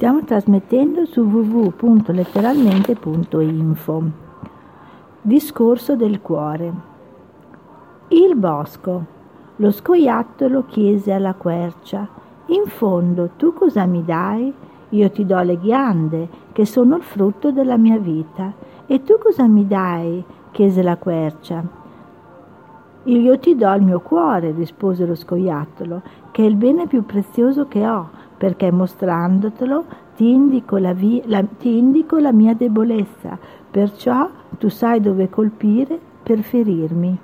Stiamo trasmettendo su www.letteralmente.info. Discorso del cuore. Il bosco. Lo scoiattolo chiese alla quercia: In fondo, tu cosa mi dai? Io ti do le ghiande, che sono il frutto della mia vita. E tu cosa mi dai? chiese la quercia. Io ti do il mio cuore, rispose lo scoiattolo, che è il bene più prezioso che ho perché mostrandotelo ti indico la, via, la, ti indico la mia debolezza, perciò tu sai dove colpire per ferirmi.